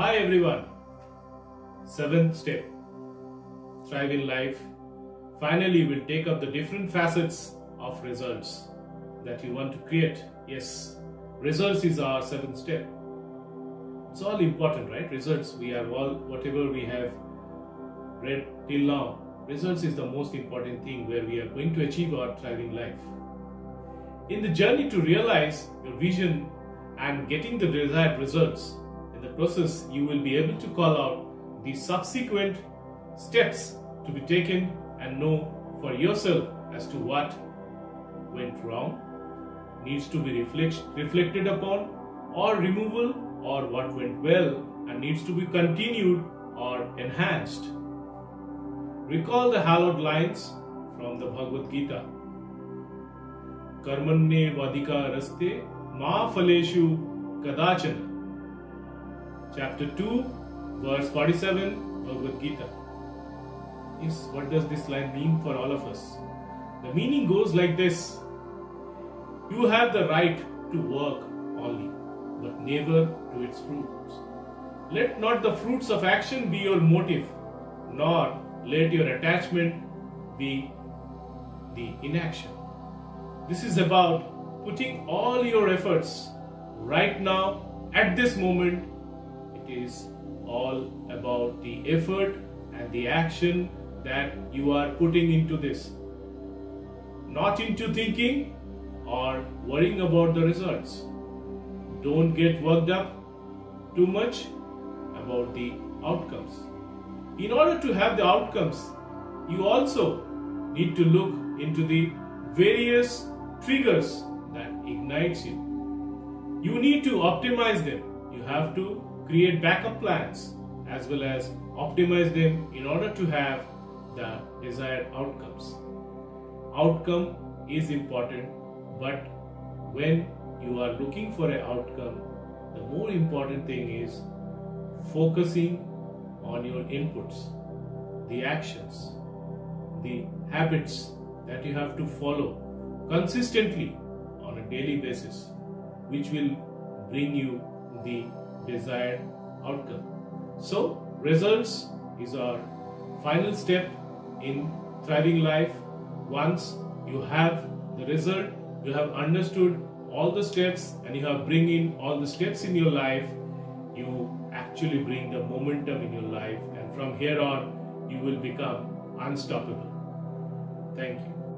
Hi everyone. Seventh step. Thrive in life. Finally, we'll take up the different facets of results that you want to create. Yes, results is our seventh step. It's all important, right? Results. We have all, whatever we have read till now, results is the most important thing where we are going to achieve our thriving life. In the journey to realize your vision and getting the desired results, in the process, you will be able to call out the subsequent steps to be taken and know for yourself as to what went wrong, needs to be reflect, reflected upon, or removal, or what went well and needs to be continued or enhanced. Recall the hallowed lines from the Bhagavad Gita. Karmanye vadika raste ma phaleshu kadachana. Chapter 2, verse 47, Bhagavad Gita. Yes, what does this line mean for all of us? The meaning goes like this You have the right to work only, but never to its fruits. Let not the fruits of action be your motive, nor let your attachment be the inaction. This is about putting all your efforts right now, at this moment. Is all about the effort and the action that you are putting into this. Not into thinking or worrying about the results. Don't get worked up too much about the outcomes. In order to have the outcomes, you also need to look into the various triggers that ignites you. You need to optimize them. You have to create backup plans as well as optimize them in order to have the desired outcomes. Outcome is important, but when you are looking for an outcome, the more important thing is focusing on your inputs, the actions, the habits that you have to follow consistently on a daily basis, which will bring you the desired outcome. So, results is our final step in thriving life. Once you have the result, you have understood all the steps and you have bring in all the steps in your life, you actually bring the momentum in your life and from here on you will become unstoppable. Thank you.